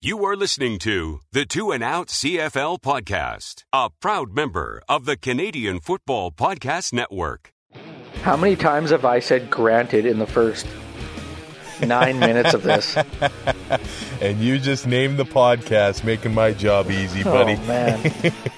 You are listening to the Two and Out CFL podcast, a proud member of the Canadian Football Podcast Network. How many times have I said granted in the first nine minutes of this? And you just named the podcast, making my job easy, oh, buddy. Oh, man.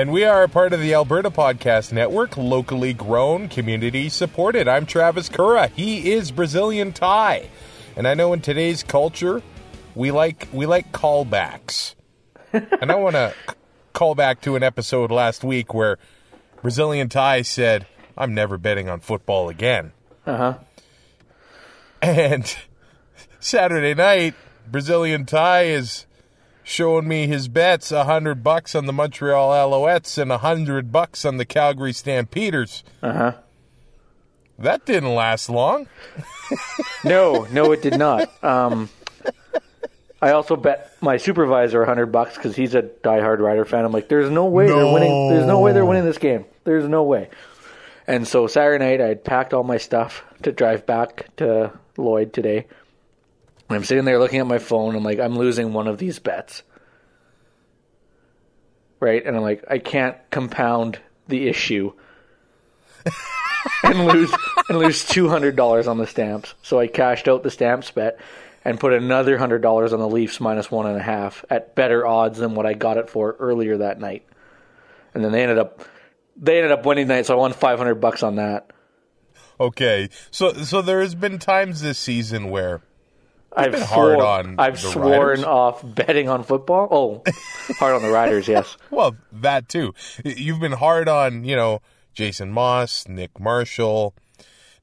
And we are a part of the Alberta Podcast Network, locally grown, community supported. I'm Travis Kura. He is Brazilian Thai. And I know in today's culture, we like we like callbacks. and I want to call back to an episode last week where Brazilian Thai said, "I'm never betting on football again." Uh huh. And Saturday night, Brazilian Thai is showing me his bets: a hundred bucks on the Montreal Alouettes and a hundred bucks on the Calgary Stampeders. Uh huh. That didn't last long. No, no, it did not. Um, I also bet my supervisor a hundred bucks because he's a diehard Rider fan. I'm like, there's no way they're winning. There's no way they're winning this game. There's no way. And so Saturday night, I had packed all my stuff to drive back to Lloyd today. I'm sitting there looking at my phone. I'm like, I'm losing one of these bets. Right? And I'm like, I can't compound the issue and lose and lose two hundred dollars on the stamps. So I cashed out the stamps bet and put another hundred dollars on the Leafs minus one and a half at better odds than what I got it for earlier that night. And then they ended up they ended up winning tonight, so I won five hundred bucks on that. Okay, so so there has been times this season where I've been hard on I've sworn Riders. off betting on football. Oh, hard on the Riders, yes. well that too. You've been hard on you know Jason Maas, Nick Marshall.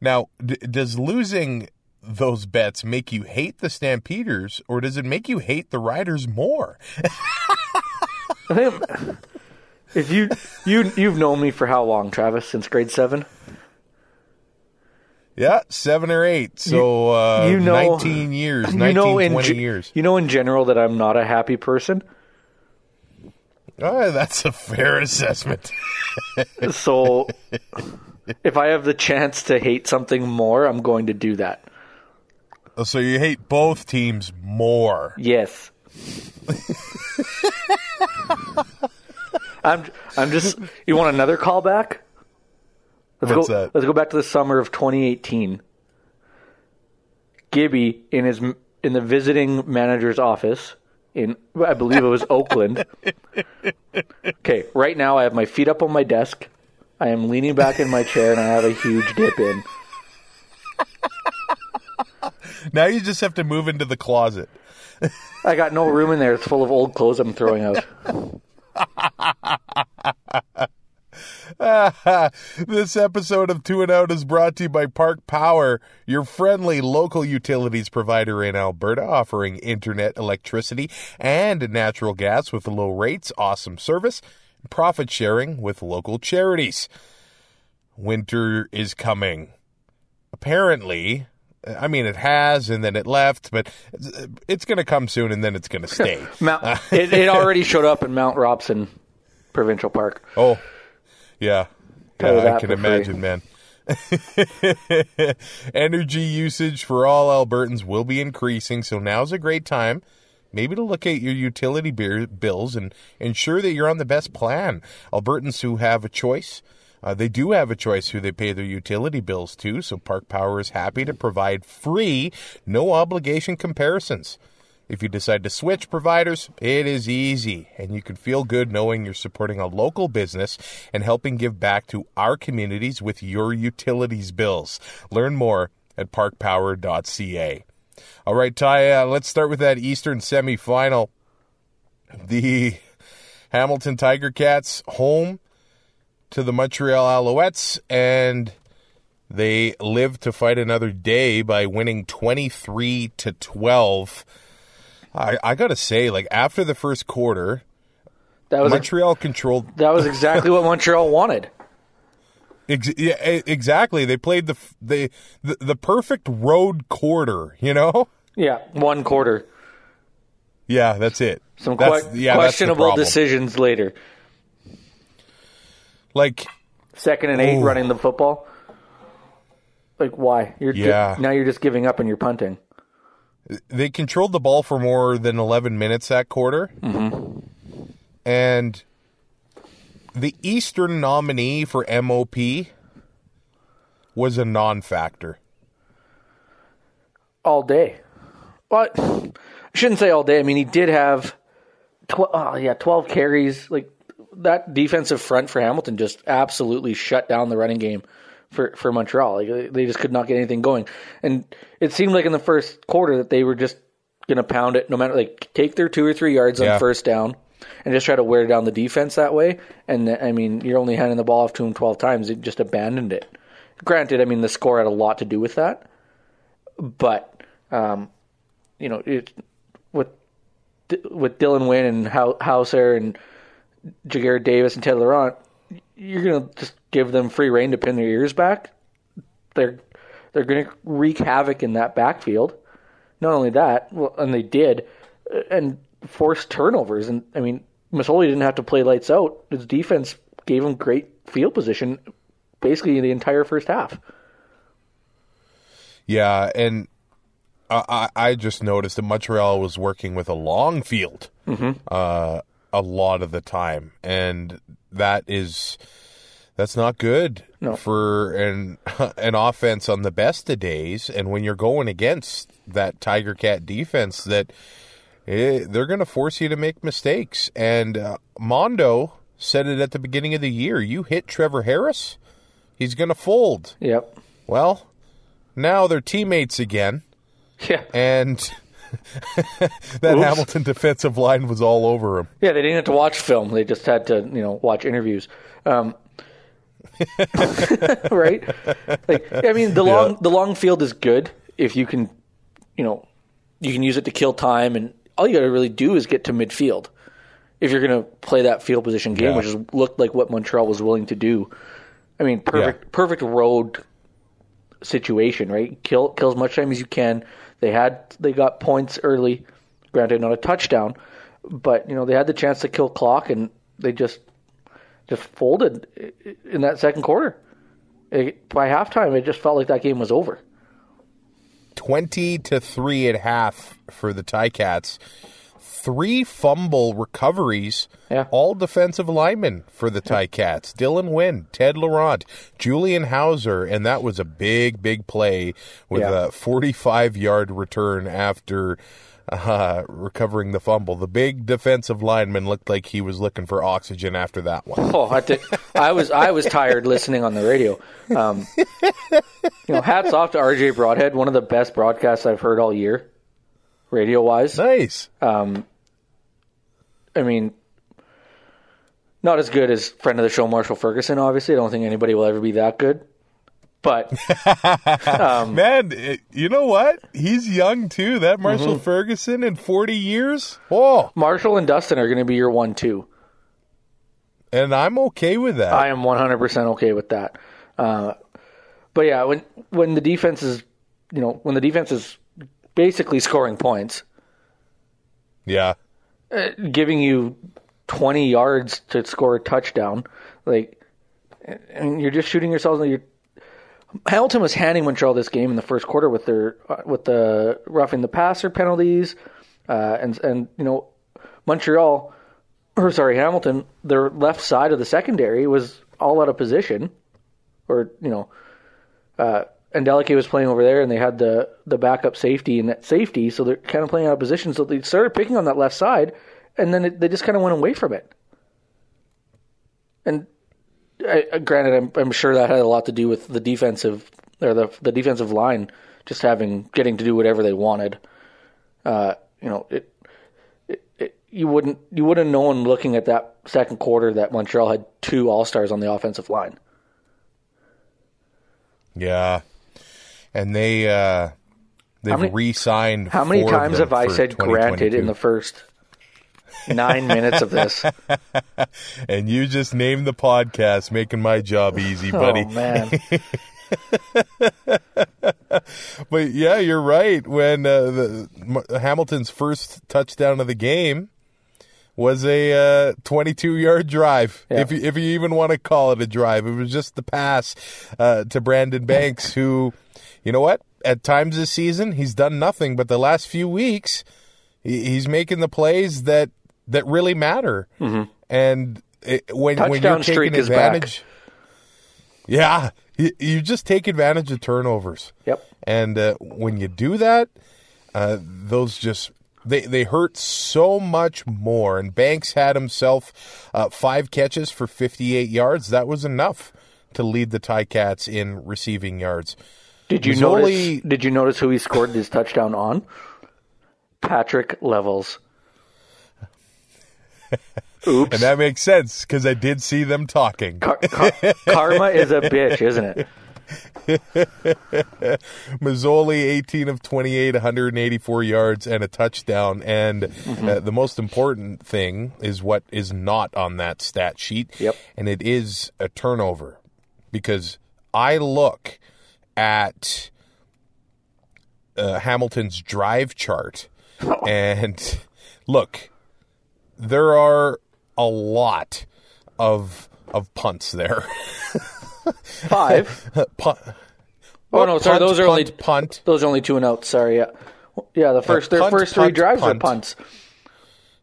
Now, d- does losing those bets make you hate the Stampeders, or does it make you hate the Riders more? If you you you've known me for how long, Travis? Since grade seven. Yeah, seven or eight. So uh, you know- 19 years, You know, in 20 ge- years. You know, in general, that I'm not a happy person. Oh, that's a fair assessment. So, if I have the chance to hate something more, I'm going to do that. so you hate both teams more. Yes. I'm. I'm just. You want another callback? Let's What's go. that? Let's go back to the summer of 2018. Gibby in his in the visiting manager's office in I believe it was Oakland. Okay, right now I have my feet up on my desk. I am leaning back in my chair and I have a huge dip in. Now you just have to move into the closet. I got no room in there. It's full of old clothes I'm throwing out. this episode of Two and Out is brought to you by Park Power, your friendly local utilities provider in Alberta, offering internet, electricity, and natural gas with low rates, awesome service, and profit sharing with local charities. Winter is coming. Apparently, I mean, it has, and then it left, but it's, it's going to come soon, and then it's going to stay. Mount, it, it already showed up in Mount Robson Provincial Park. Oh, yeah. Yeah, I can free. imagine, man. Energy usage for all Albertans will be increasing, so now's a great time maybe to look at your utility beer bills and ensure that you're on the best plan. Albertans who have a choice, uh, they do have a choice who they pay their utility bills to, so Park Power is happy to provide free, no obligation comparisons. If you decide to switch providers, it is easy, and you can feel good knowing you're supporting a local business and helping give back to our communities with your utilities bills. Learn more at parkpower.ca. All right, Ty, uh, let's start with that Eastern semifinal. The Hamilton Tiger Cats home to the Montreal Alouettes, and they live to fight another day by winning 23 to 12. I, I gotta say, like after the first quarter, That was Montreal controlled that was exactly what Montreal wanted. Ex- yeah, exactly. They played the they the, the perfect road quarter. You know. Yeah, one quarter. Yeah, that's it. Some That's- que- yeah, the questionable decisions later. Like, Second and eight Ooh. running the football. Like why? You're Yeah. now you're just giving up and you're punting. They controlled the ball for more than 11 minutes that quarter. Mm-hmm. And the Eastern nominee for MOP was a non factor. all day. But I shouldn't say all day. I mean, he did have, tw- oh, yeah, twelve carries. Like that defensive front for Hamilton just absolutely shut down the running game for for Montreal. Like they just could not get anything going, and it seemed like in the first quarter that they were just going to pound it, no matter like take their two or three yards Yeah. on first down. And just try to wear down the defense that way, and I mean, you're only handing the ball off to him twelve times. They just abandoned it. Granted, I mean, the score had a lot to do with that, but um, you know, it, with with Dylan Wynn and Hau- Howsare and Ja'Gared Davis and Ted Laurent, you're gonna just give them free reign to pin their ears back. They're they're gonna wreak havoc in that backfield. Not only that, well, and they did, uh, and force turnovers. And I mean, Masoli didn't have to play lights out. His defense gave him great field position, basically the entire first half. Yeah, and I, I just noticed that Montreal was working with a long field uh, a lot of the time, and that is that's not good No. for an an offense on the best of days. And when you're going against that Tiger Cat defense, that eh, they're going to force you to make mistakes. And uh, Mondo said it at the beginning of the year: you hit Trevor Harris, he's going to fold. Yep. Well, now they're teammates again, Yeah. and that Oops. Hamilton defensive line was all over him. Yeah, they didn't have to watch film. They just had to, you know, watch interviews. Um, right? Like, I mean, the long the long field is good if you can, you know, you can use it to kill time, and all you got to really do is get to midfield. If you're going to play that field position game, Yeah. which is, looked like what Montreal was willing to do, I mean, perfect Yeah. perfect road situation, right? Kill kill as much time as you can. They had they got points early, granted not a touchdown, but you know they had the chance to kill clock and they just just folded in that second quarter. It, by halftime, it just felt like that game was over. Twenty to three at half for the Ticats. Three fumble recoveries, Yeah. all defensive linemen for the Ticats. Dylan Wynn, Ted Laurent, Julian Howsare, and that was a big, big play with Yeah. a 45 yard return after uh, recovering the fumble. The big defensive lineman looked like he was looking for oxygen after that one. Oh, I, thi- I was I was tired listening on the radio. Um, you know, hats off to RJ Broadhead, one of the best broadcasts I've heard all year, radio wise. Nice. I mean, not as good as friend of the show Marshall Ferguson. Obviously, I don't think anybody will ever be that good. But Man, it- you know what? He's young too. That Marshall Mm-hmm. Ferguson in 40 years? Oh, Marshall and Dustin are going to be your one-two. and I'm okay with that. I am 100% okay with that. Uh, but yeah, when when the defense is, you know, when the defense is basically scoring points, yeah. giving you 20 yards to score a touchdown, like, and you're just shooting yourselves in the. Hamilton was handing Montreal this game in the first quarter with their uh, with the roughing the passer penalties, uh, and and you know Montreal, or sorry Hamilton, their left side of the secondary was all out of position, or you know, uh, and Delicate was playing over there, and they had the the backup safety and that safety, so they're kind of playing out of position. So they started picking on that left side, and then it, they just kind of went away from it. And I, granted, I'm, I'm sure that had a lot to do with the defensive or the the defensive line just having getting to do whatever they wanted. Uh, you know, it, it, it you wouldn't you wouldn't have known looking at that second quarter that Montreal had two all stars on the offensive line. Yeah. And they uh they've many- re-signed How many four times have I said granted in the first Nine minutes of this. And you just named the podcast, making my job easy, buddy. Oh man. But yeah, you're right. When uh, the M- Hamilton's first touchdown of the game was a uh, 22 yard drive, Yeah. if you, if you even want to call it a drive, it was just the pass uh, to Brandon Banks, who, you know what, at times this season he's done nothing, but the last few weeks he's making the plays that that really matter, and it, when when you're Mm-hmm. Taking advantage. Yeah, you, you just take advantage of turnovers. Yep. And uh, when you do that, uh, those just they they hurt so much more. And Banks had himself uh, five catches for 58 yards. That was enough to lead the Ticats in receiving yards. Did you Masoli- notice? Did you notice who he scored his touchdown on? Patrick Levels. Oops. And that makes sense because I did see them talking. Car- car- karma is a bitch, isn't it? Masoli, 18 of 28, 184 yards and a touchdown. And Mm-hmm. uh, the most important thing is what is not on that stat sheet. Yep. And it is a turnover because I look at uh, Hamilton's drive chart and look, there are a lot of of punts there. Five. Punt, Oh no, sorry, punt, those are punt, only punt. those are only two and out. Sorry, yeah, yeah. The first their punt, first three drives are punts.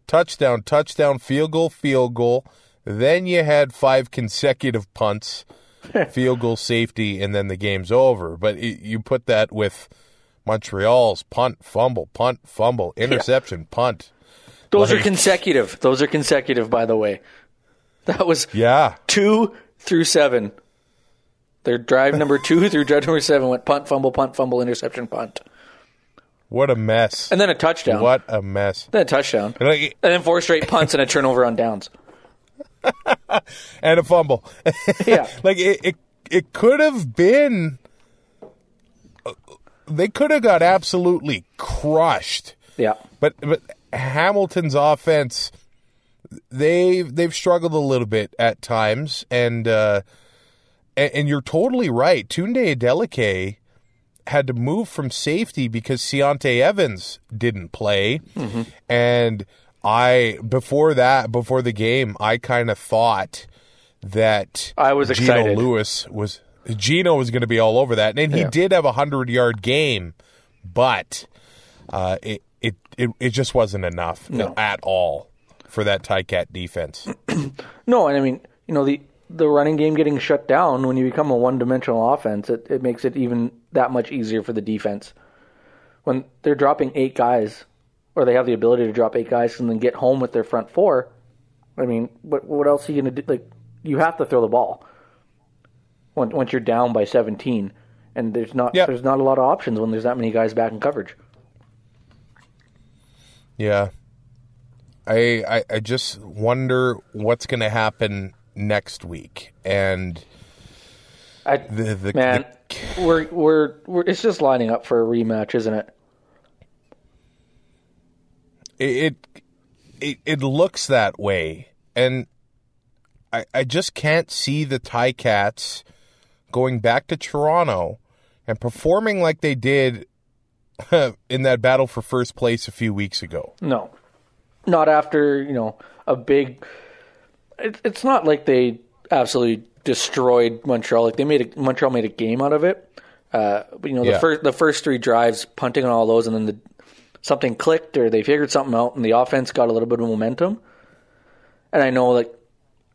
touchdown, touchdown, field goal, field goal. Then you had five consecutive punts, field goal, safety, and then the game's over. But it, you put that with Montreal's punt, fumble, punt, fumble, interception, punt. Those are consecutive. Those are consecutive, by the way. That was Yeah, two through seven. Their drive number two through drive number seven went punt, fumble, punt, fumble, interception, punt, what a mess. and then a touchdown. What a mess. Then a touchdown, like, and then four straight punts and a turnover on downs. And a fumble. Yeah. like it, it, it could have been. They could have got absolutely crushed. Yeah. But but Hamilton's offense, they've they've struggled a little bit at times, and uh, and, and you're totally right. Tunde Adeleke had to move from safety because Ciante Evans didn't play, and I before that before the game, I kind of thought that I was Gino excited. Lewis was Gino was going to be all over that, and he Yeah. did have a hundred yard game, but uh, it, it it it just wasn't enough No. at all for that Ticat defense. No, and I mean, you know, the the running game getting shut down when you become a one dimensional offense, it, it makes it even that much easier for the defense. When they're dropping eight guys, or they have the ability to drop eight guys and then get home with their front four, I mean, what what else are you gonna do? Like, you have to throw the ball once once you're down by seventeen, and there's not Yeah. there's not a lot of options when there's that many guys back in coverage. Yeah, I I, I just wonder what's going to happen next week, and I, the the, man, the we're, we're we're it's just lining up for a rematch, isn't it? It, it it looks that way, and I I just can't see the Ticats going back to Toronto and performing like they did in that battle for first place a few weeks ago. No, not after you know a big. It, it's not like they absolutely destroyed Montreal. Like they made a, Montreal made a game out of it. Uh, but you know the Yeah. first the first three drives, punting on all those, and then the something clicked or they figured something out, and the offense got a little bit of momentum. And I know like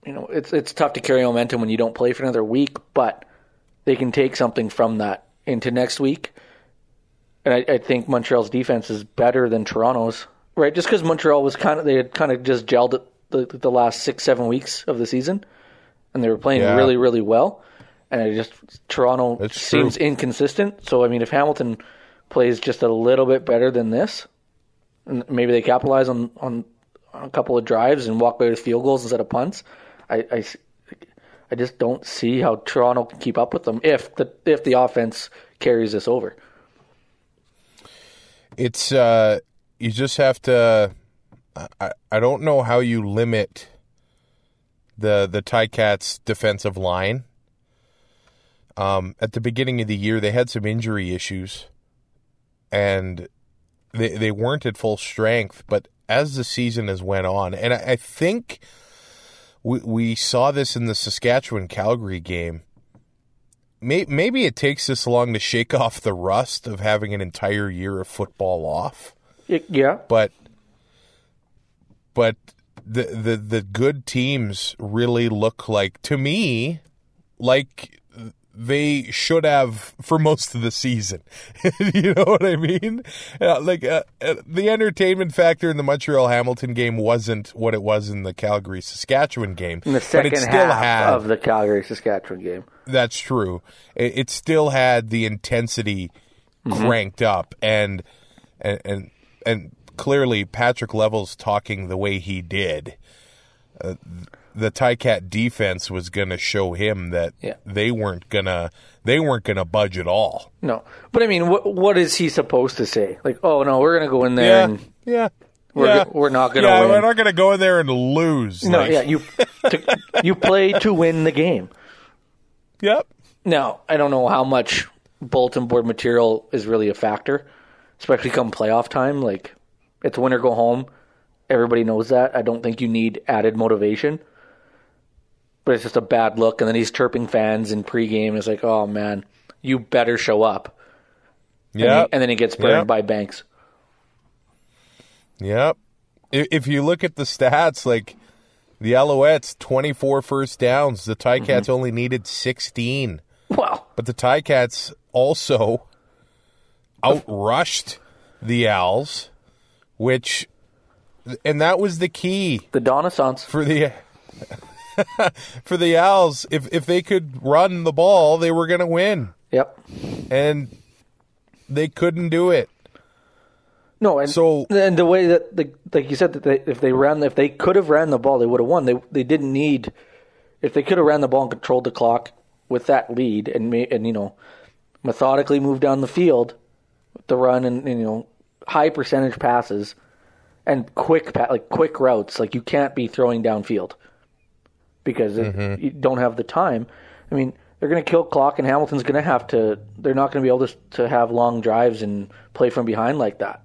you know it's it's tough to carry momentum when you don't play for another week, but they can take something from that into next week. And I, I think Montreal's defense is better than Toronto's, right? Just because Montreal was kind of they had kind of just gelled it the the last six seven weeks of the season, and they were playing Yeah. really really well. And I just Toronto That's seems true. inconsistent. So I mean, if Hamilton plays just a little bit better than this, and maybe they capitalize on on, on a couple of drives and walk away with field goals instead of punts, I, I just don't see how Toronto can keep up with them if the if the offense carries this over. It's uh you just have to I, I don't know how you limit the the Ticats defensive line. Um, at the beginning of the year, they had some injury issues, and they they weren't at full strength. But as the season has went on, and I, I think we we saw this in the Saskatchewan Calgary game. May, maybe it takes this long to shake off the rust of having an entire year of football off Y- yeah. but but the the the good teams really look like to me like they should have for most of the season. you know what I mean? Uh, like uh, uh, the entertainment factor in the Montreal Hamilton game wasn't what it was in the Calgary Saskatchewan game, In the but second it still half had of the Calgary Saskatchewan game. that's true. It, it still had the intensity cranked up, and and and and clearly Patrick Levels talking the way he did. Uh, the Ticat defense was going to show him that Yeah. they weren't gonna they weren't gonna budge at all. No, but I mean, what what is he supposed to say? Like, oh no, we're gonna go in there Yeah, and yeah. We're yeah. we're not gonna yeah, win. We're not gonna go in there and lose. no, like- yeah, you to, you play to win the game. Yep. Now, I don't know how much bulletin board material is really a factor, especially come playoff time. Like, it's win or go home. Everybody knows that. I don't think you need added motivation. But it's just a bad look. And then he's chirping fans in pregame. It's like, oh man, you better show up. And, Yeah. he- and then he gets burned Yep. by Banks. Yep. If, if you look at the stats, like the Alouettes, 24 first downs. The Ticats Mm-hmm. only needed 16. Well, But the Ticats also outrushed the Owls, which, and that was the key the Donnaissance. for the. for the Owls, if if they could run the ball, they were going to win, Yep. and they couldn't do it. No, and So- and the way that the like you said that they, if they ran if they could have ran the ball they would have won. They they didn't need if they could have ran the ball and controlled the clock with that lead and and you know methodically move down the field with the run and, and you know high percentage passes and quick like quick routes like you can't be throwing downfield because it, mm-hmm. you don't have the time. I mean, they're going to kill clock, and Hamilton's going to have to. They're not going to be able to to have long drives and play from behind like that,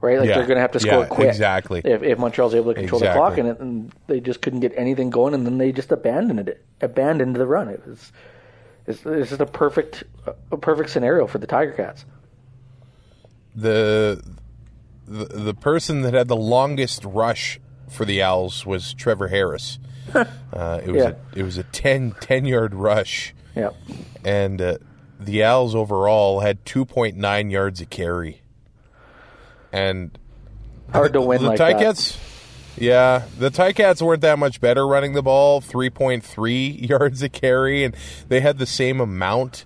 right? Like Yeah. they're going to have to score Yeah, quick. exactly. If, if Montreal's able to control the clock, and, it, and they just couldn't get anything going, and then they just abandoned it. Abandoned the run. It was. It's, it's just a perfect, a perfect scenario for the Tiger Cats. the the the person that had the longest rush for the Owls was Trevor Harris. uh, it was Yeah. a it was a 10, 10 yard rush, Yeah. and uh, the Owls overall had two point nine yards a carry. And Hard to win the like that. Ticats, yeah, the Ticats weren't that much better running the ball, three point three yards a carry, and they had the same amount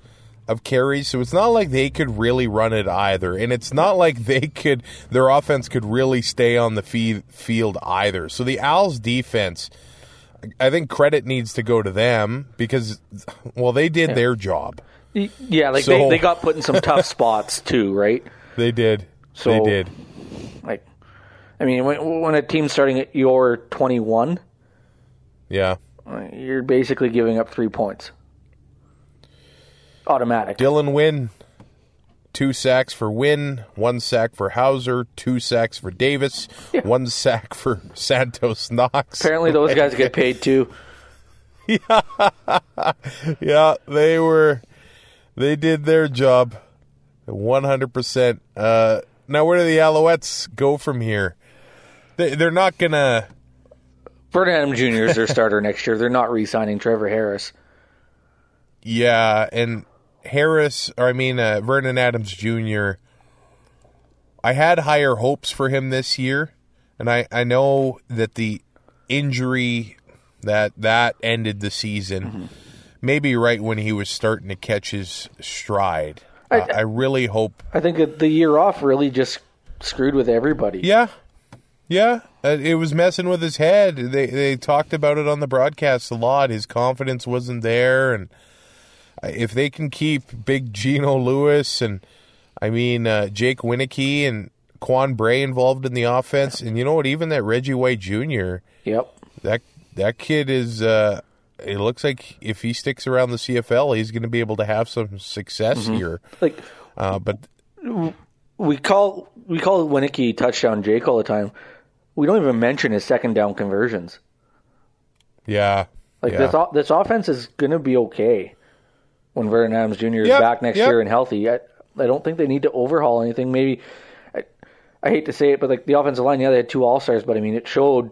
of carries. So it's not like they could really run it either, and it's not like they could their offense could really stay on the fee- field either. So the Owls defense. I think credit needs to go to them because, well, they did their job. Yeah, like So- they, they got put in some tough spots too, right? They did. So- they did. Like, I mean, when, when a team's starting at your 21, Yeah. uh, you're basically giving up three points. Automatic. Dylan Wynn, two sacks for Wynn, one sack for Howsare, two sacks for Davis, one sack for Santos Knox. Apparently, those guys get paid too. Yeah, yeah, they were, they did their job, one hundred percent. Uh, now, where do the Alouettes go from here? They, they're not gonna. Adam Jr. is their starter next year. They're not re-signing Trevor Harris. Yeah, and Harris, or I mean uh, Vernon Adams Jr. I had higher hopes for him this year, and I I know that the injury that that ended the season, maybe right when he was starting to catch his stride. I, I really hope. I think that the year off really just screwed with everybody. Yeah, yeah, uh, it was messing with his head. They they talked about it on the broadcast a lot. His confidence wasn't there, and if they can keep Big Gino Lewis and I mean uh, Jake Wieneke and Quan Bray involved in the offense, and you know what? Even that Reggie White Jr. Yep. that that kid is. Uh, it looks like if he sticks around the CFL, he's going to be able to have some success here. Like Uh, but we call we call Winicky touchdown Jake all the time. We don't even mention his second down conversions. yeah, Like yeah. this this offense is going to be okay when Vernon Adams Jr. is Yep, back next yep. year and healthy. I, I don't think they need to overhaul anything. Maybe I, I hate to say it, but like the offensive line, yeah, they had two all stars, but I mean it showed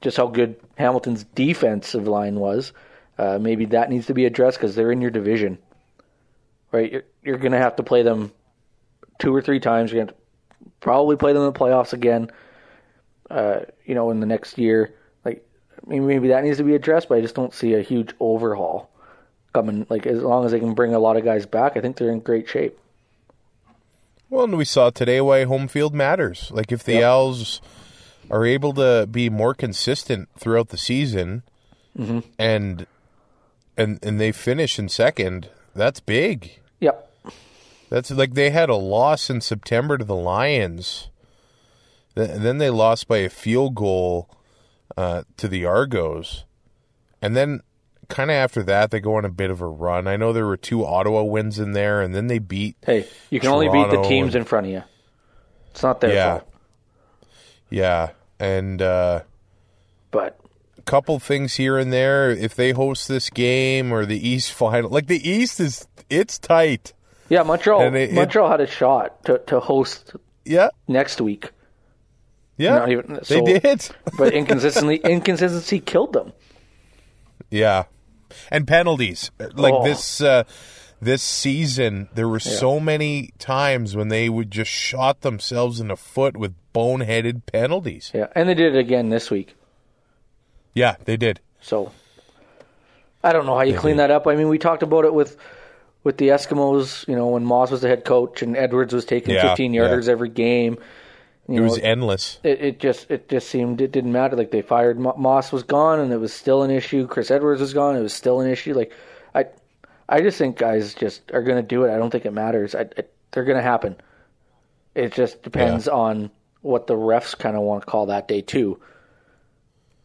just how good Hamilton's defensive line was. Uh, maybe that needs to be addressed because they're in your division, right? You're, you're going to have to play them two or three times. You're going to probably play them in the playoffs again. Uh, you know, in the next year, like I mean, maybe that needs to be addressed. But I just don't see a huge overhaul coming. Like as long as they can bring a lot of guys back, I think they're in great shape. Well, and we saw today why home field matters. Like if the Owls are able to be more consistent throughout the season, Mm-hmm. and and and they finish in second, that's big. Yep. That's like they had a loss in September to the Lions. Th- then they lost by a field goal uh, to the Argos. And then kind of after that, they go on a bit of a run. I know there were two Ottawa wins in there, and then they beat. Hey, you can only beat the teams and- in front of you. It's not their Yeah. fault. Yeah. And uh, But a couple things here and there. If they host this game or the East final, like the East is, it's tight. yeah, Montreal it- it- Montreal had a shot to, to host Yeah. next week. Yeah. Even- they did. But inconsistency inconsistency killed them. Yeah, and penalties like Oh. this uh, this season. There were so many times when they would just shot themselves in the foot with boneheaded penalties. Yeah, and they did it again this week. Yeah, they did. So I don't know how you clean that up. I mean, we talked about it with with the Eskimos. You know, when Maas was the head coach and Edwards was taking Yeah, 15 yeah. yarders every game. You It know, was endless. it, it just it just seemed it didn't matter. Like they fired Mo- Maas was gone, and it was still an issue. Chris Edwards was gone, it was still an issue. Like I, I just think guys just are going to do it. I don't think it matters. I, I, they're going to happen. It just depends on what the refs kind of want to call that day too.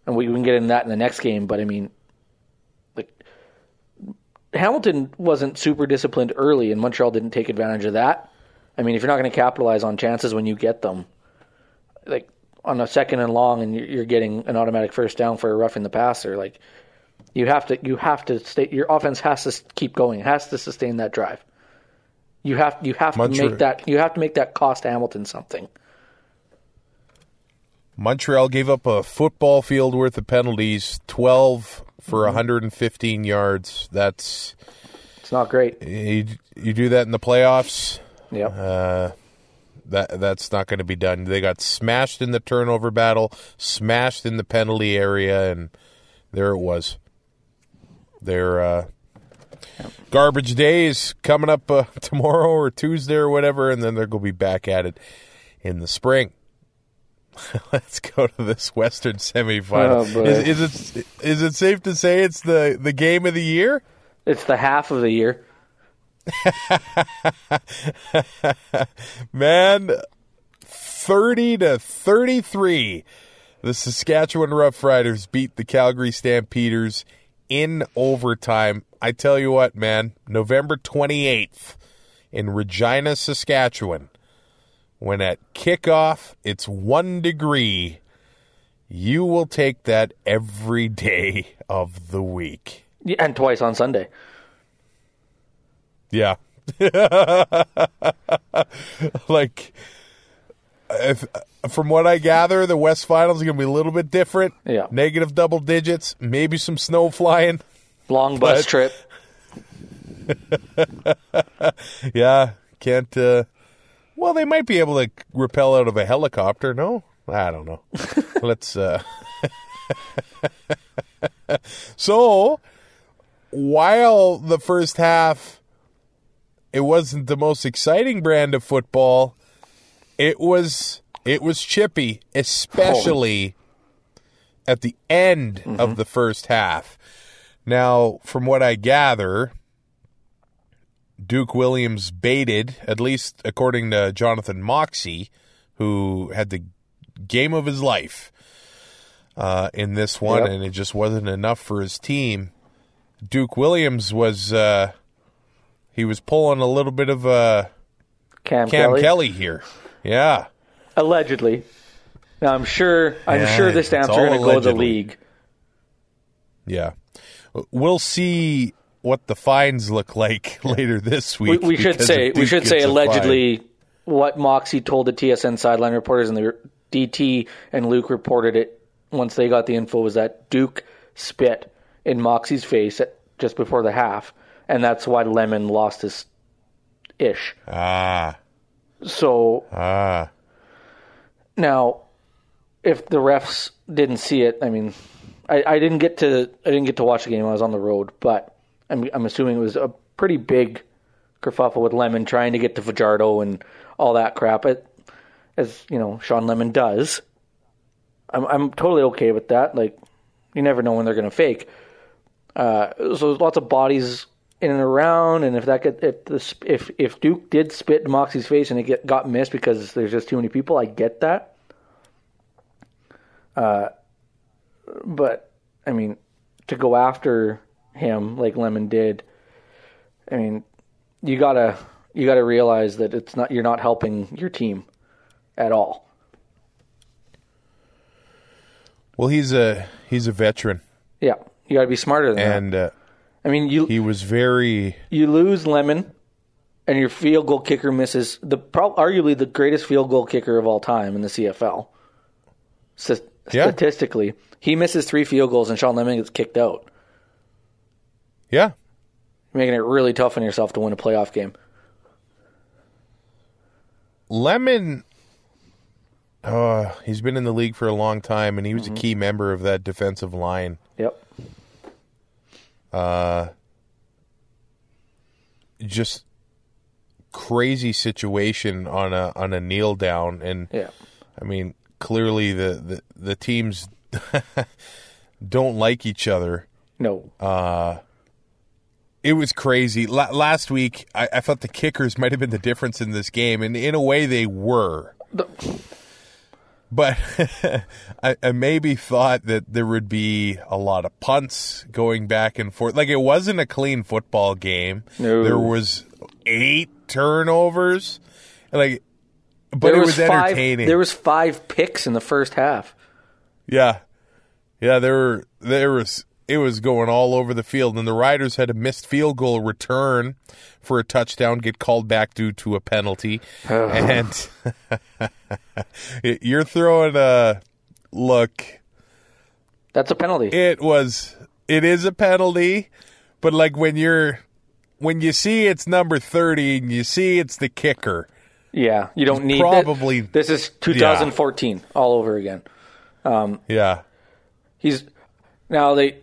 And we can get into that in the next game. But I mean, like Hamilton wasn't super disciplined early, and Montreal didn't take advantage of that. I mean, if you're not going to capitalize on chances when you get them, like on a second and long, and you're getting an automatic first down for a roughing the passer, like you have to you have to stay. Your offense has to keep going, It has to sustain that drive. You have you have to make that you have to make that cost Hamilton something. Montreal gave up a football field worth of penalties, twelve for 115 yards. That's It's not great. you, you do that in the playoffs. Yep. Uh, that that's not going to be done. They got smashed in the turnover battle, smashed in the penalty area, and there it was. Their uh, garbage days coming up uh, tomorrow or Tuesday or whatever, and then they're going to be back at it in the spring. Let's go to this Western semifinal. Oh, is, is it is it safe to say it's the, the game of the year? it's the half of the year. Man, 30 to 33. The Saskatchewan Roughriders beat the Calgary Stampeders in overtime. I tell you what, man, November 28th in Regina, Saskatchewan, when at kickoff it's one degree, you will take that every day of the week. And twice on Sunday. Yeah. like, if, from what I gather, the West Finals are going to be a little bit different. Yeah. Negative double digits, maybe some snow flying. Long bus But- trip. Yeah. Can't, uh, well, they might be able to rappel out of a helicopter. No? I don't know. Let's, uh, so, while the first half, it wasn't the most exciting brand of football. It was it was chippy, especially at the end of the first half. Now, from what I gather, Duke Williams baited, at least according to Jonathan Moxey, who had the game of his life uh, in this one, Yep. and it just wasn't enough for his team. Duke Williams was uh, he was pulling a little bit of uh, Cam, Cam Kelly, Kelly here. Yeah. allegedly. Now I'm sure I'm Yeah, sure the it's stamps are going to go to the league. Yeah. We'll see what the fines look like later this week. we should say we should say allegedly what Moxey told the TSN sideline reporters and the DT and Luke reported it once they got the info was that Duke spit in Moxey's face at, just before the half, and that's why Lemon lost his ish. Ah, So ah. Now, if the refs didn't see it, I mean, I, I didn't get to I didn't get to watch the game. I was on the road, but I'm I'm assuming it was a pretty big kerfuffle with Lemon trying to get to Fajardo and all that crap. It, as you know, Shawn Lemon does. I'm I'm totally okay with that. Like, you never know when they're going to fake. Uh, so there's lots of bodies in and around, and if that get if the if if Duke did spit in Moxey's face and it get, got missed because there's just too many people, I get that. Uh, but I mean, to go after him like Lemon did, I mean, you gotta you gotta realize that it's not you're not helping your team at all. Well, he's a he's a veteran, Yeah, you gotta be smarter than that. and uh, I mean, you he was very you lose Lemon, and your field goal kicker misses the prob- arguably the greatest field goal kicker of all time in the CFL. St- Yeah. Statistically, he misses three field goals, and Shawn Lemon gets kicked out, yeah. making it really tough on yourself to win a playoff game. Lemon. Uh, he's been in the league for a long time, and he was a key member of that defensive line. Yep. Just crazy situation on a on a kneel down, and Yeah. I mean, clearly the the, the teams don't like each other. No. Uh, It was crazy. La- last week, I-, I thought the kickers might have been the difference in this game, and in a way, they were. But I, I maybe thought that there would be a lot of punts going back and forth. Like it wasn't a clean football game. No. There was eight turnovers. Like, but there it was, was, five. entertaining. There was five picks in the first half. Yeah, yeah. There were there was it was going all over the field, and the Riders had a missed field goal return for a touchdown get called back due to a penalty, and you're throwing a look. That's a penalty. It was it is a penalty, but like when you're when you see it's number thirty and you see it's the kicker. yeah, you don't need probably- that. This is 2014 all over again. Um, yeah, He's now they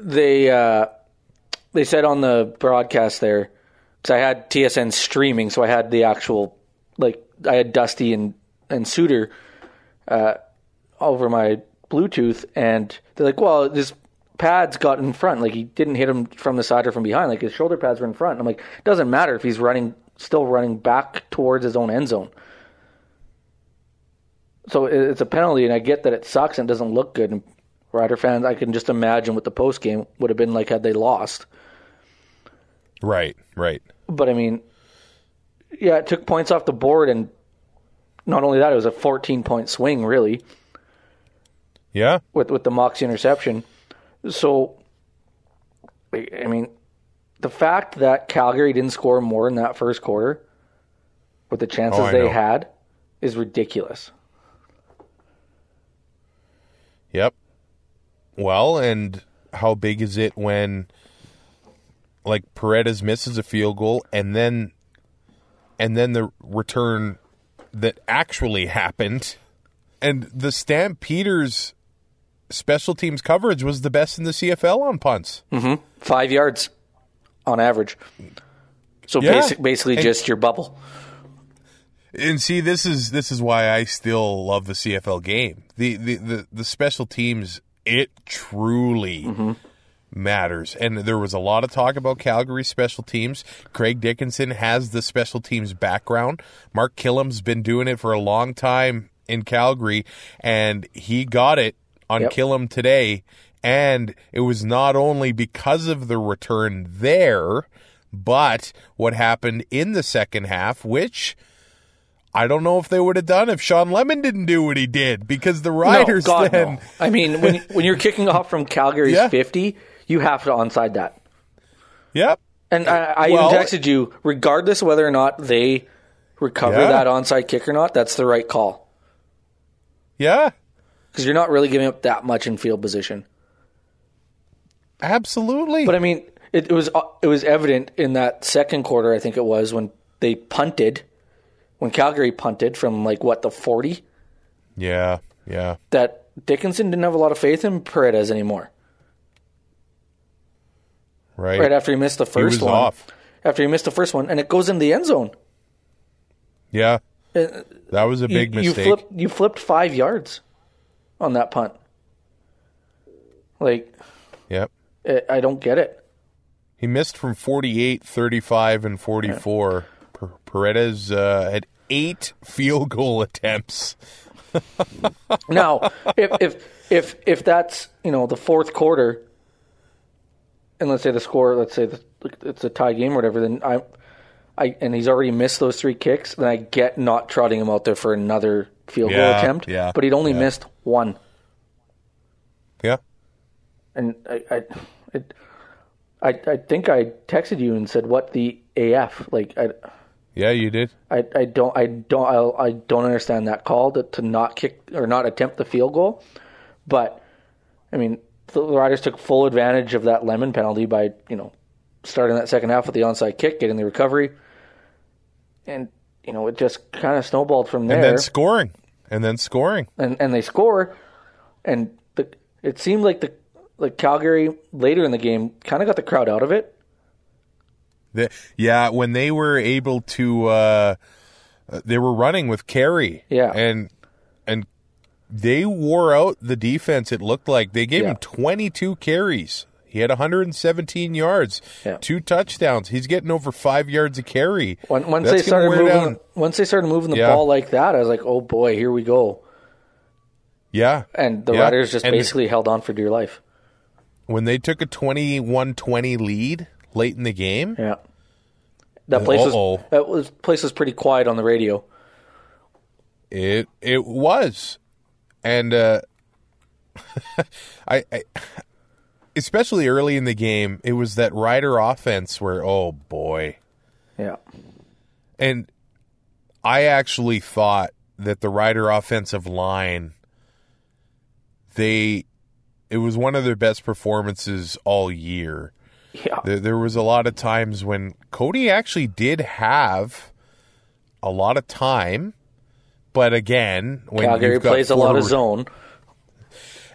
they uh, they said on the broadcast there because I had TSN streaming, so I had the actual like I had Dusty and and Suter uh, over my Bluetooth, and they're like, "Well, this pads got in front, like he didn't hit him from the side or from behind, like his shoulder pads were in front." I'm like, it "Doesn't matter if he's running, still running back towards his own end zone." So it's a penalty, and I get that it sucks and doesn't look good. And Rider fans, I can just imagine what the post game would have been like had they lost. right, right. But I mean, yeah, it took points off the board, and not only that, it was a 14 point swing, really, Yeah, with with the Moxey interception. So, I mean, the fact that Calgary didn't score more in that first quarter, with the chances Oh, they know. had, is ridiculous. Yep. Well, and how big is it when like Paredes misses a field goal and then and then the return that actually happened and the Stampeders special teams coverage was the best in the CFL on punts. Mm-hmm. Five yards on average. So Yeah. basic, basically, And- just your bubble. And see, this is this is why I still love the CFL game. The the the, the special teams, it truly matters. And there was a lot of talk about Calgary special teams. Craig Dickenson has the special teams background. Mark Kilam's been doing it for a long time in Calgary, and he got it on Yep. Killam today. And it was not only because of the return there, but what happened in the second half, which I don't know if they would have done if Shawn Lemon didn't do what he did because the Riders no, God, then no. I mean, when when you're kicking off from Calgary's Yeah. 50, you have to onside that. Yep. And I, I Well- even texted you, regardless whether or not they recover Yeah. that onside kick or not, that's the right call Yeah. because you're not really giving up that much in field position. Absolutely. But I mean, it, it was uh, it was evident in that second quarter. I think it was when they punted, when Calgary punted from like what the 40, yeah. Yeah. that Dickenson didn't have a lot of faith in Paredes anymore. Right. Right after he missed the he first one, off. after he missed the first one, and it goes in the end zone. Yeah. That was a big Uh, you, mistake. You flipped, you flipped five yards on that punt. Like, Yep. I I don't get it. He missed from 48, 35, and 44. Per- Paredes uh, had eight field goal attempts. Now, if if if if that's you know the fourth quarter, and let's say the score, let's say the, it's a tie game or whatever, then I, I and he's already missed those three kicks, then I get not trotting him out there for another field goal attempt. yeah, but he'd only yeah. missed one, Yeah. and I, I, it, I, I think I texted you and said, "What the AF?" Like I. Yeah, you did. I I, don't I don't I, I don't understand that call to, to not kick or not attempt the field goal, but I mean the Riders took full advantage of that lemon penalty by you know starting that second half with the onside kick, getting the recovery, and you know it just kind of snowballed from there, And then scoring. And then scoring. and and they score, and the it seemed like the like Calgary later in the game kind of got the crowd out of it. The, yeah, when they were able to, uh, they were running with Carey. Yeah. and and they wore out the defense. It looked like they gave Yeah. him 22 carries. He had 117 yards, Yeah. two touchdowns. He's getting over five yards a carry. When, once That's they started moving, down- once they started moving the Yeah. ball like that, I was like, "Oh boy, here we go." Yeah, And the. Riders just And basically held on for dear life. when they took a 21-20 lead late in the game. Yeah. That place was Uh-oh. that was place was pretty quiet on the radio. It it was, and uh, I, I, especially early in the game, it was that Rider offense where oh boy, Yeah. and I actually thought that the Rider offensive line, they, it was one of their best performances all year. Yeah. There, there was a lot of times when Cody actually did have a lot of time, but again, when Calgary plays a lot of zone.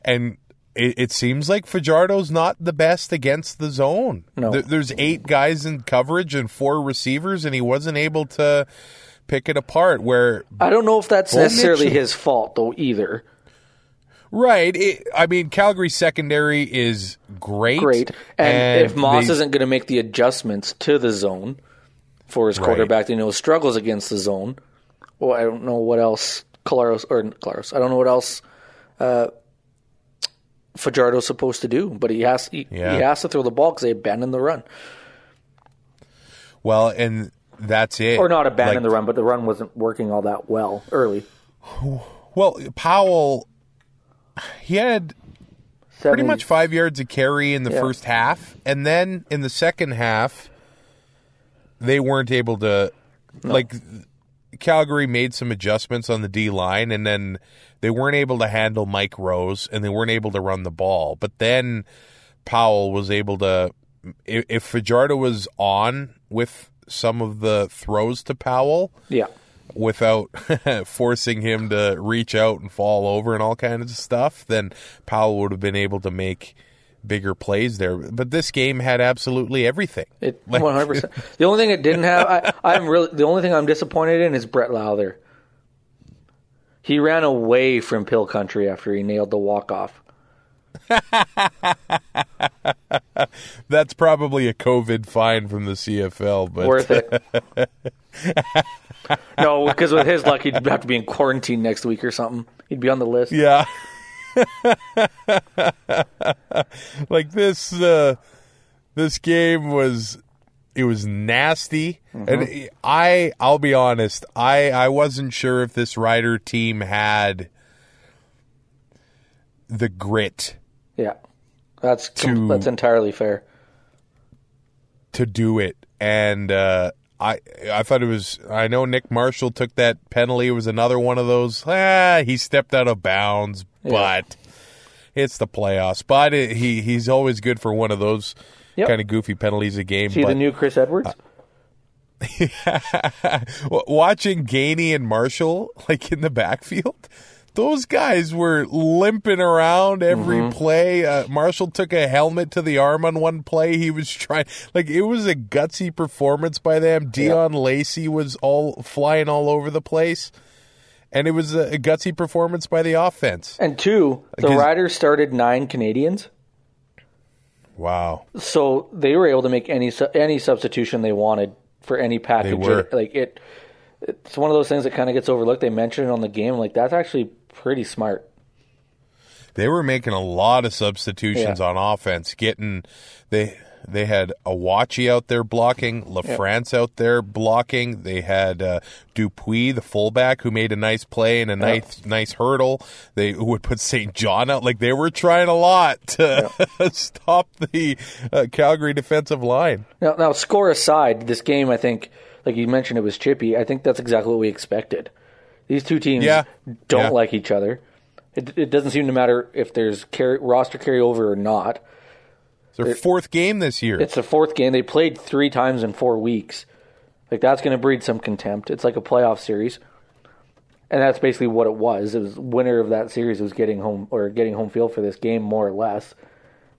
and it, it seems like Fajardo's not the best against the zone. No. There- there's eight guys in coverage and four receivers, and he wasn't able to pick it apart. Where I don't know if that's Bo necessarily Mitchell- his fault though either. Right, it, I mean, Calgary secondary is great. Great. And, if Maas they- isn't going to make the adjustments to the zone for his quarterback, that you know struggles against the zone. Well, I don't know what else Claros or Claros. I don't know what else uh, Fajardo's supposed to do, but he has he, Yeah. he has to throw the ball because they abandoned the run, well, and that's it. or not abandon Like, the run, but the run wasn't working all that well early. Well, Powell, he had pretty much five yards of carry in the Yeah. first half, and then in the second half, they weren't able to. Like Calgary made some adjustments on the D line, and then they weren't able to handle Mike Rose, and they weren't able to run the ball. But then Powell was able to. If Fajardo was on with some of the throws to Powell, Yeah. Without forcing him to reach out and fall over and all kinds of stuff, then Powell would have been able to make bigger plays there. But this game had absolutely everything. It one hundred percent. The only thing it didn't have, I, I'm really the only thing I'm disappointed in is Brett Lauther. He ran away from Pil Country after he nailed the walk off. That's probably a COVID fine from the CFL, but Worth it. no, because with his luck, he'd have to be in quarantine next week or something. He'd be on the list. Yeah. like this uh this game was it was nasty and I I'll be honest, I I wasn't sure if this rider team had the grit Yeah, that's To- that's entirely fair. to do it and uh I I thought it was I know Nick Marshall took that penalty it was another one of those ah he stepped out of bounds but it's the playoffs but it, he he's always good for one of those Yep. kind of goofy penalties a game See but the new Chris Edwards? w- watching Gainey and Marshall like in the backfield those guys were limping around every Mm-hmm. play. Uh, Marshall took a helmet to the arm on one play. He was trying, like, it was a gutsy performance by them. Deon Lacey was all flying all over the place. And it was a, a gutsy performance by the offense. and two, the Riders started nine Canadians, Wow. so they were able to make any any substitution they wanted for any package. were. Like it, it's one of those things that kind of gets overlooked. They mentioned it on the game. Like that's actually pretty smart. They were making a lot of substitutions Yeah. on offense, getting they they had Awachie out there blocking, LaFrance out there blocking. They had uh, Dupuis, the fullback, who made a nice play and a nice nice hurdle. They who would put St. John out. Like they were trying a lot to stop the uh, Calgary defensive line. Now, now, score aside, this game, I think, like you mentioned, it was chippy. I think that's exactly what we expected. These two teams Yeah. don't Yeah. like each other. It, it doesn't seem to matter if there's carry, roster carryover or not. It's their fourth game this year. It's the fourth game. They played three times in four weeks. Like that's going to breed some contempt. It's like a playoff series, and that's basically what it was. It was winner of that series was getting home or getting home field for this game, more or less.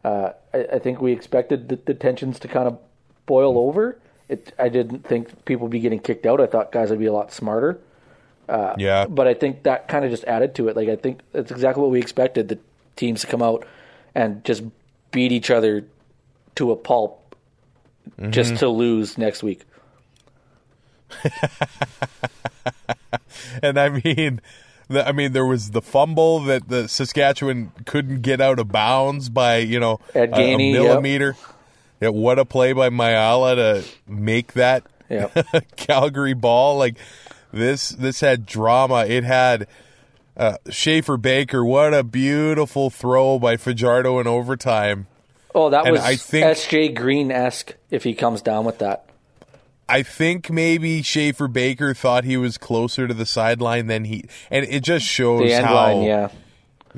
Uh, I, I think we expected the, the tensions to kind of boil over. It, I didn't think people would be getting kicked out. I thought guys would be a lot smarter. Uh, yeah. But I think that kind of just added to it. Like I think that's exactly what we expected the teams to come out and just beat each other to a pulp just mm-hmm. to lose next week. And I mean, the, I mean, there was the fumble that the Saskatchewan couldn't get out of bounds by you know a- Gainey, a, yep. millimeter. Yeah, what a play by Mayala to make that Yep. Calgary ball. Like this, this had drama. It had uh, Schaffer-Baker. What a beautiful throw by Fajardo in overtime. Oh, that And was I think- SJ Green esque if he comes down with that. I think maybe Schaffer-Baker thought he was closer to the sideline than he, and it just shows how line, yeah.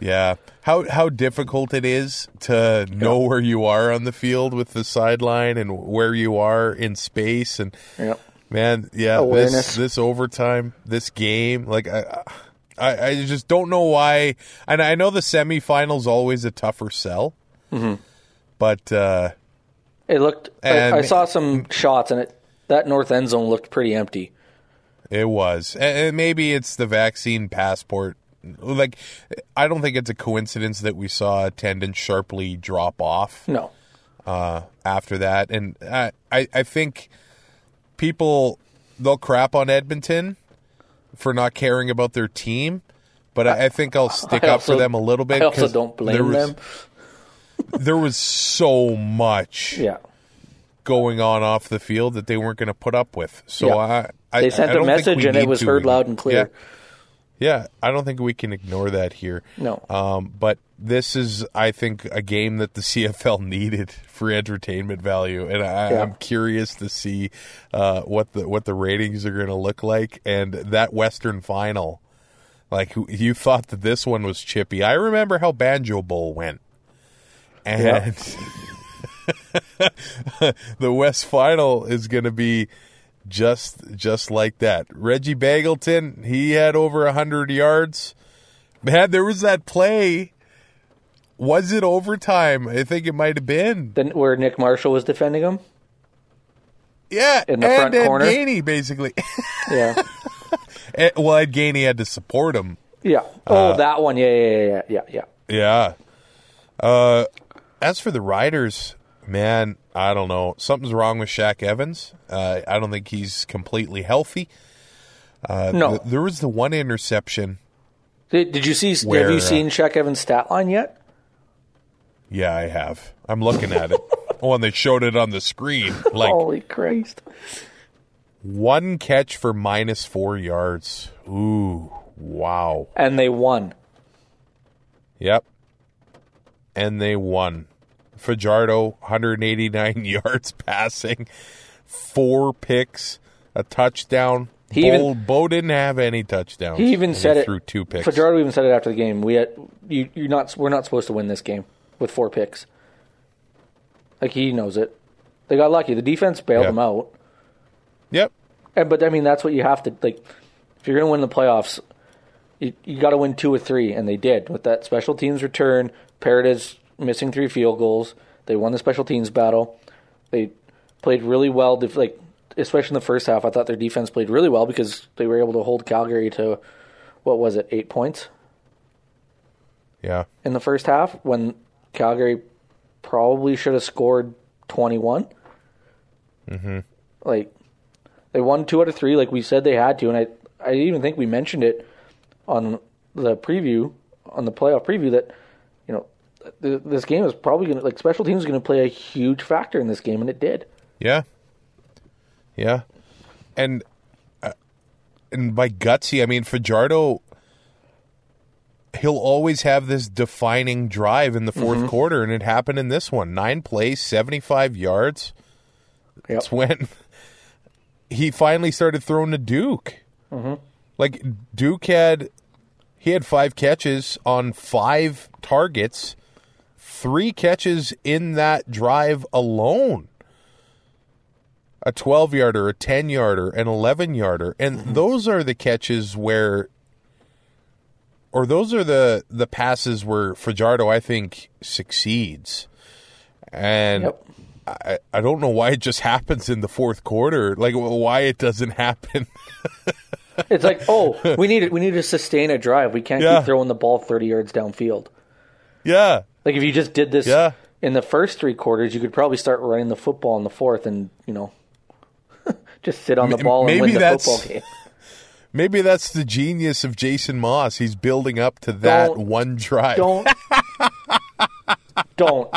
Yeah. How how difficult it is to know where you are on the field with the sideline and where you are in space and Yep. Man, yeah, Awareness. this this overtime, this game, like I, I I just don't know why. And I know the semifinals always a tougher sell. Mm-hmm. But uh It looked. And- I, I saw some shots, and it that north end zone looked pretty empty. It was, and maybe it's the vaccine passport. Like, I don't think it's a coincidence that we saw attendance sharply drop off. No, uh, after that. And I, I, I think people they'll crap on Edmonton for not caring about their team, but I, I think I'll stick I up for them a little bit. I also don't there blame was, them. There was so much Yeah, going on off the field that they weren't going to put up with. So Yeah. I, I they sent a message, and it was heard loud and clear. Yeah. Yeah, I don't think we can ignore that here. No. Um, but this is, I think, a game that the CFL needed for entertainment value, and I, Yeah. I'm curious to see uh, what the what the ratings are going to look like. And that Western final, like you thought that this one was chippy. I remember how Banjo Bowl went, and the West final is going to be just just like that. Reggie Begelton, he had over hundred yards. Man, there was that play. Was it overtime? I think it might have been. then where Nick Marshall was defending him. Yeah, In the and front Ed corner? Gainey, basically. Yeah, Ed- well, Ed Gainey had to support him. yeah. Uh, Oh, that one. Yeah, yeah, yeah, yeah, yeah. Yeah. Uh, as for the Riders, Man, I don't know. Something's wrong with Shaq Evans. Uh, I don't think he's completely healthy. Uh, No. th- there was the one interception. Did, did you see? Where, have you uh, seen Shaq Evans' stat line yet? Yeah, I have. I'm looking at it. oh, and they showed it on the screen. Like Holy Christ! one catch for minus four yards. Ooh, wow. And they won. Yep. And they won. Fajardo, 189 yards passing, four picks, a touchdown. He Bo, even- Bo didn't have any touchdowns. He even said it. threw two picks. Fajardo even said it after the game. We had you. You're not. We're not supposed to win this game with four picks. Like he knows it. They got lucky. The defense bailed Yeah. them out. Yep. And, but I mean, that's what you have to like. If you're going to win the playoffs, you, you got to win two or three, and they did with that special teams return. Paredes missing three field goals. They won the special teams battle. They played really well. Like especially in the first half, I thought their defense played really well because they were able to hold Calgary to what was it, eight points Yeah. in the first half when Calgary probably should have scored 21. Mm-hmm. Like, they won two out of three, like we said they had to. And I, I even think we mentioned it on the preview, on the playoff preview, that, th- this game is probably going to, like, special teams is going to play a huge factor in this game, and it did. Yeah. Yeah. And uh, and by gutsy, I mean Fajardo he'll always have this defining drive in the 4th Mm-hmm. quarter and it happened in this one. 9 plays, 75 yards. Yep. It's when he finally started throwing to Duke. Mm-hmm. Like Duke had he had 5 catches on 5 targets. 3 catches in that drive alone a 12 yarder, a 10 yarder, an 11 yarder. And Mm-hmm. those are the catches where, or those are the, the passes where Fajardo, I think, succeeds. And Yep. I, I don't know why it just happens in the fourth quarter, like why it doesn't happen. It's like, oh, we need we need to sustain a drive. We can't Yeah. keep throwing the ball 30 yards downfield. yeah. Like if you just did this Yeah. in the first three quarters, you could probably start running the football in the fourth, and you know, just sit on the ball and win the football game. Maybe that's the genius of Jason Maas. He's building up to that Don't- one drive. Don't, don't.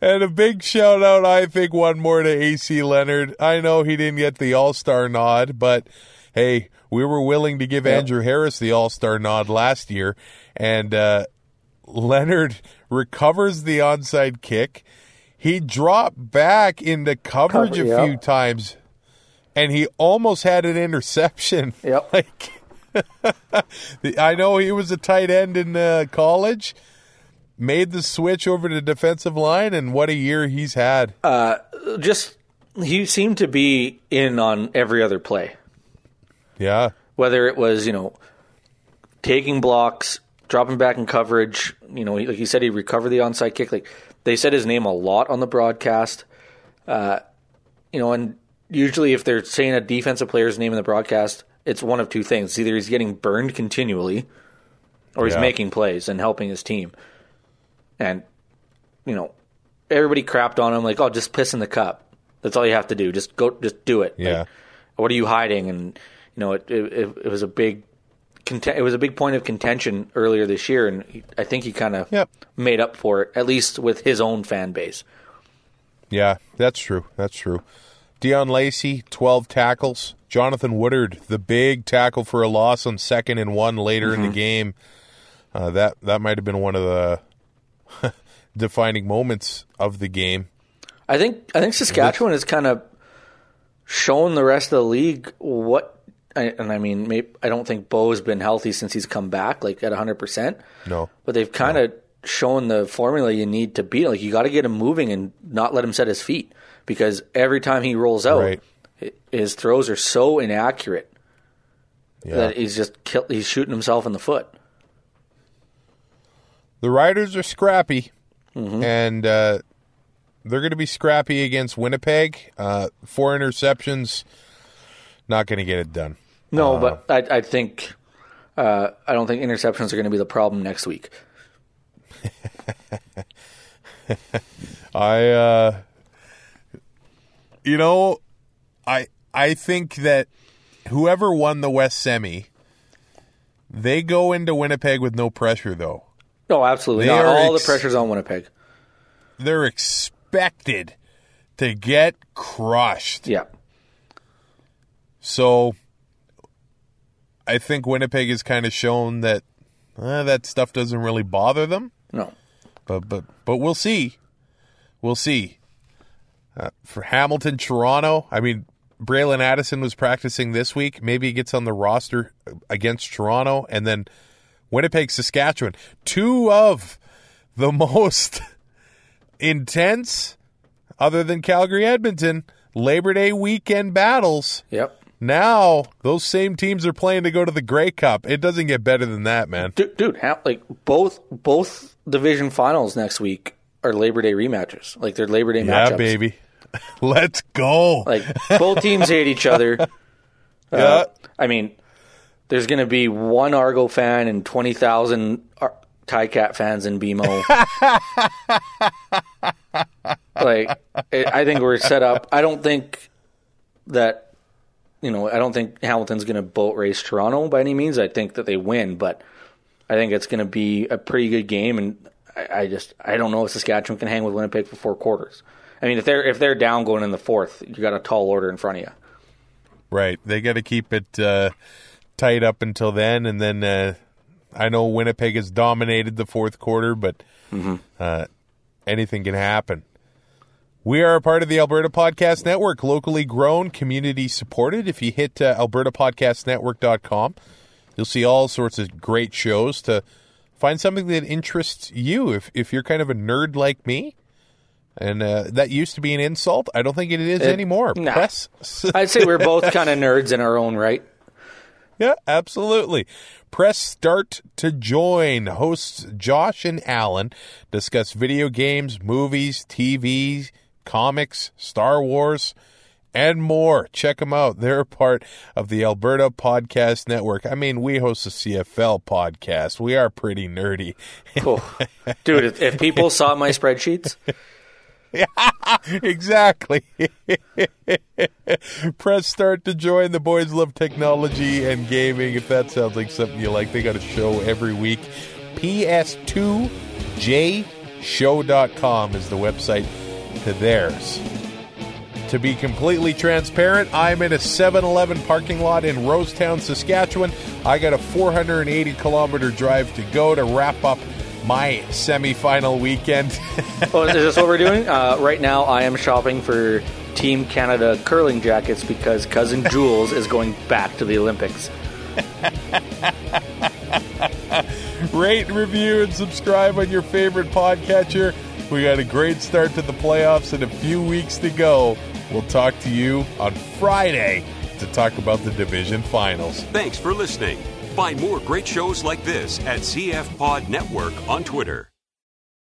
And a big shout out, I think, one more to AC Leonard. I know he didn't get the All Star nod, but hey, we were willing to give Andrew Harris the All Star nod last year. And uh, Leonard recovers the onside kick. He dropped back into coverage Cover- a yeah. few times, and he almost had an interception. Yep. Like, I know he was a tight end in uh, college. Made the switch over to defensive line, and what a year he's had. Just he seemed to be in on every other play, yeah, whether it was you know taking blocks, dropping back in coverage. You know, like he said, he recovered the onside kick. Like they said his name a lot on the broadcast. Uh, you know, and usually if they're saying a defensive player's name in the broadcast, it's one of two things: It's either he's getting burned continually, or he's Yeah. making plays and helping his team. And you know, everybody crapped on him like, "Oh, just piss in the cup. That's all you have to do. Just go, just do it." Yeah. Like, what are you hiding? And you know, it it, it, was a big. It was a big point of contention earlier this year, and he, I think he kind of Yep. made up for it, at least with his own fan base. yeah, that's true. That's true. Deon Lacey, twelve tackles. Jonathan Woodard, the big tackle for a loss on second and one later in the game. Uh, that that might have been one of the defining moments of the game. I think I think Saskatchewan has kind of shown the rest of the league what. I- And I mean, maybe, I don't think Bo's been healthy since he's come back, like at 100%. No, But they've kind of shown the formula you need to beat. Like, you got to get him moving and not let him set his feet because every time he rolls out, Right. his throws are so inaccurate yeah. that he's just kill, he's shooting himself in the foot. The Riders are scrappy, Mm-hmm. and uh, they're going to be scrappy against Winnipeg. Uh, four interceptions, not going to get it done. No, but I, I think Uh, I don't think interceptions are going to be the problem next week. I, uh, you know, I I think that whoever won the West Semi, they go into Winnipeg with no pressure, though. No, absolutely They not. All ex- the pressure's on Winnipeg. They're expected to get crushed. Yeah. So I think Winnipeg has kind of shown that uh, that stuff doesn't really bother them. No. But but but we'll see. We'll see. Uh, for Hamilton, Toronto, I mean, Bralon Addison was practicing this week. Maybe he gets on the roster against Toronto, and then Winnipeg, Saskatchewan, two of the most intense, other than Calgary, Edmonton, Labor Day weekend battles. Yep. Now those same teams are playing to go to the Grey Cup. It doesn't get better than that, man. Dude, dude ha- like both both division finals next week are Labor Day rematches. Like they're Labor Day Yeah, matchups. baby. Let's go. Like both teams hate each other. yeah. Uh, I mean, there's going to be one Argo fan and twenty thousand Ar- Cat fans in BMO. like, it, I think we're set up. I don't think that you know. I don't think Hamilton's going to boat race Toronto by any means. I think that they win, but I think it's going to be a pretty good game. And I, I just I don't know if Saskatchewan can hang with Winnipeg for four quarters. I mean, if they're if they're down going in the fourth, you got a tall order in front of you. Right. They got to keep it uh, tight up until then, and then uh, I know Winnipeg has dominated the fourth quarter, but uh, anything can happen. We are a part of the Alberta Podcast Network, locally grown, community supported. If you hit uh, albertapodcastnetwork.com, you'll see all sorts of great shows to find something that interests you. If if you're kind of a nerd like me, and uh, that used to be an insult, I don't think it is anymore. nah. Press I'd say we're both kind of nerds in our own right. Yeah, absolutely. Press start to join. Hosts Josh and Alan discuss video games, movies, TV, comics, Star Wars, and more. Check them out. They're part of the Alberta Podcast Network. I mean, we host a CFL podcast. We are pretty nerdy. Oh. Dude, if, if people saw my spreadsheets, exactly. Press start to join. The boys love technology and gaming. If that sounds like something you like, they got a show every week. PS2jshow.com is the website to theirs. To be completely transparent, I'm in a 7 Eleven parking lot in Rosetown, Saskatchewan. I got a 480 kilometer drive to go to wrap up my semifinal weekend. is this what we're doing? Uh, right now, I am shopping for Team Canada curling jackets because cousin Jules is going back to the Olympics. Rate, review, and subscribe on your favorite podcatcher. We got a great start to the playoffs and a few weeks to go. We'll talk to you on Friday to talk about the division finals. Thanks for listening. Find more great shows like this at CF Pod Network on Twitter.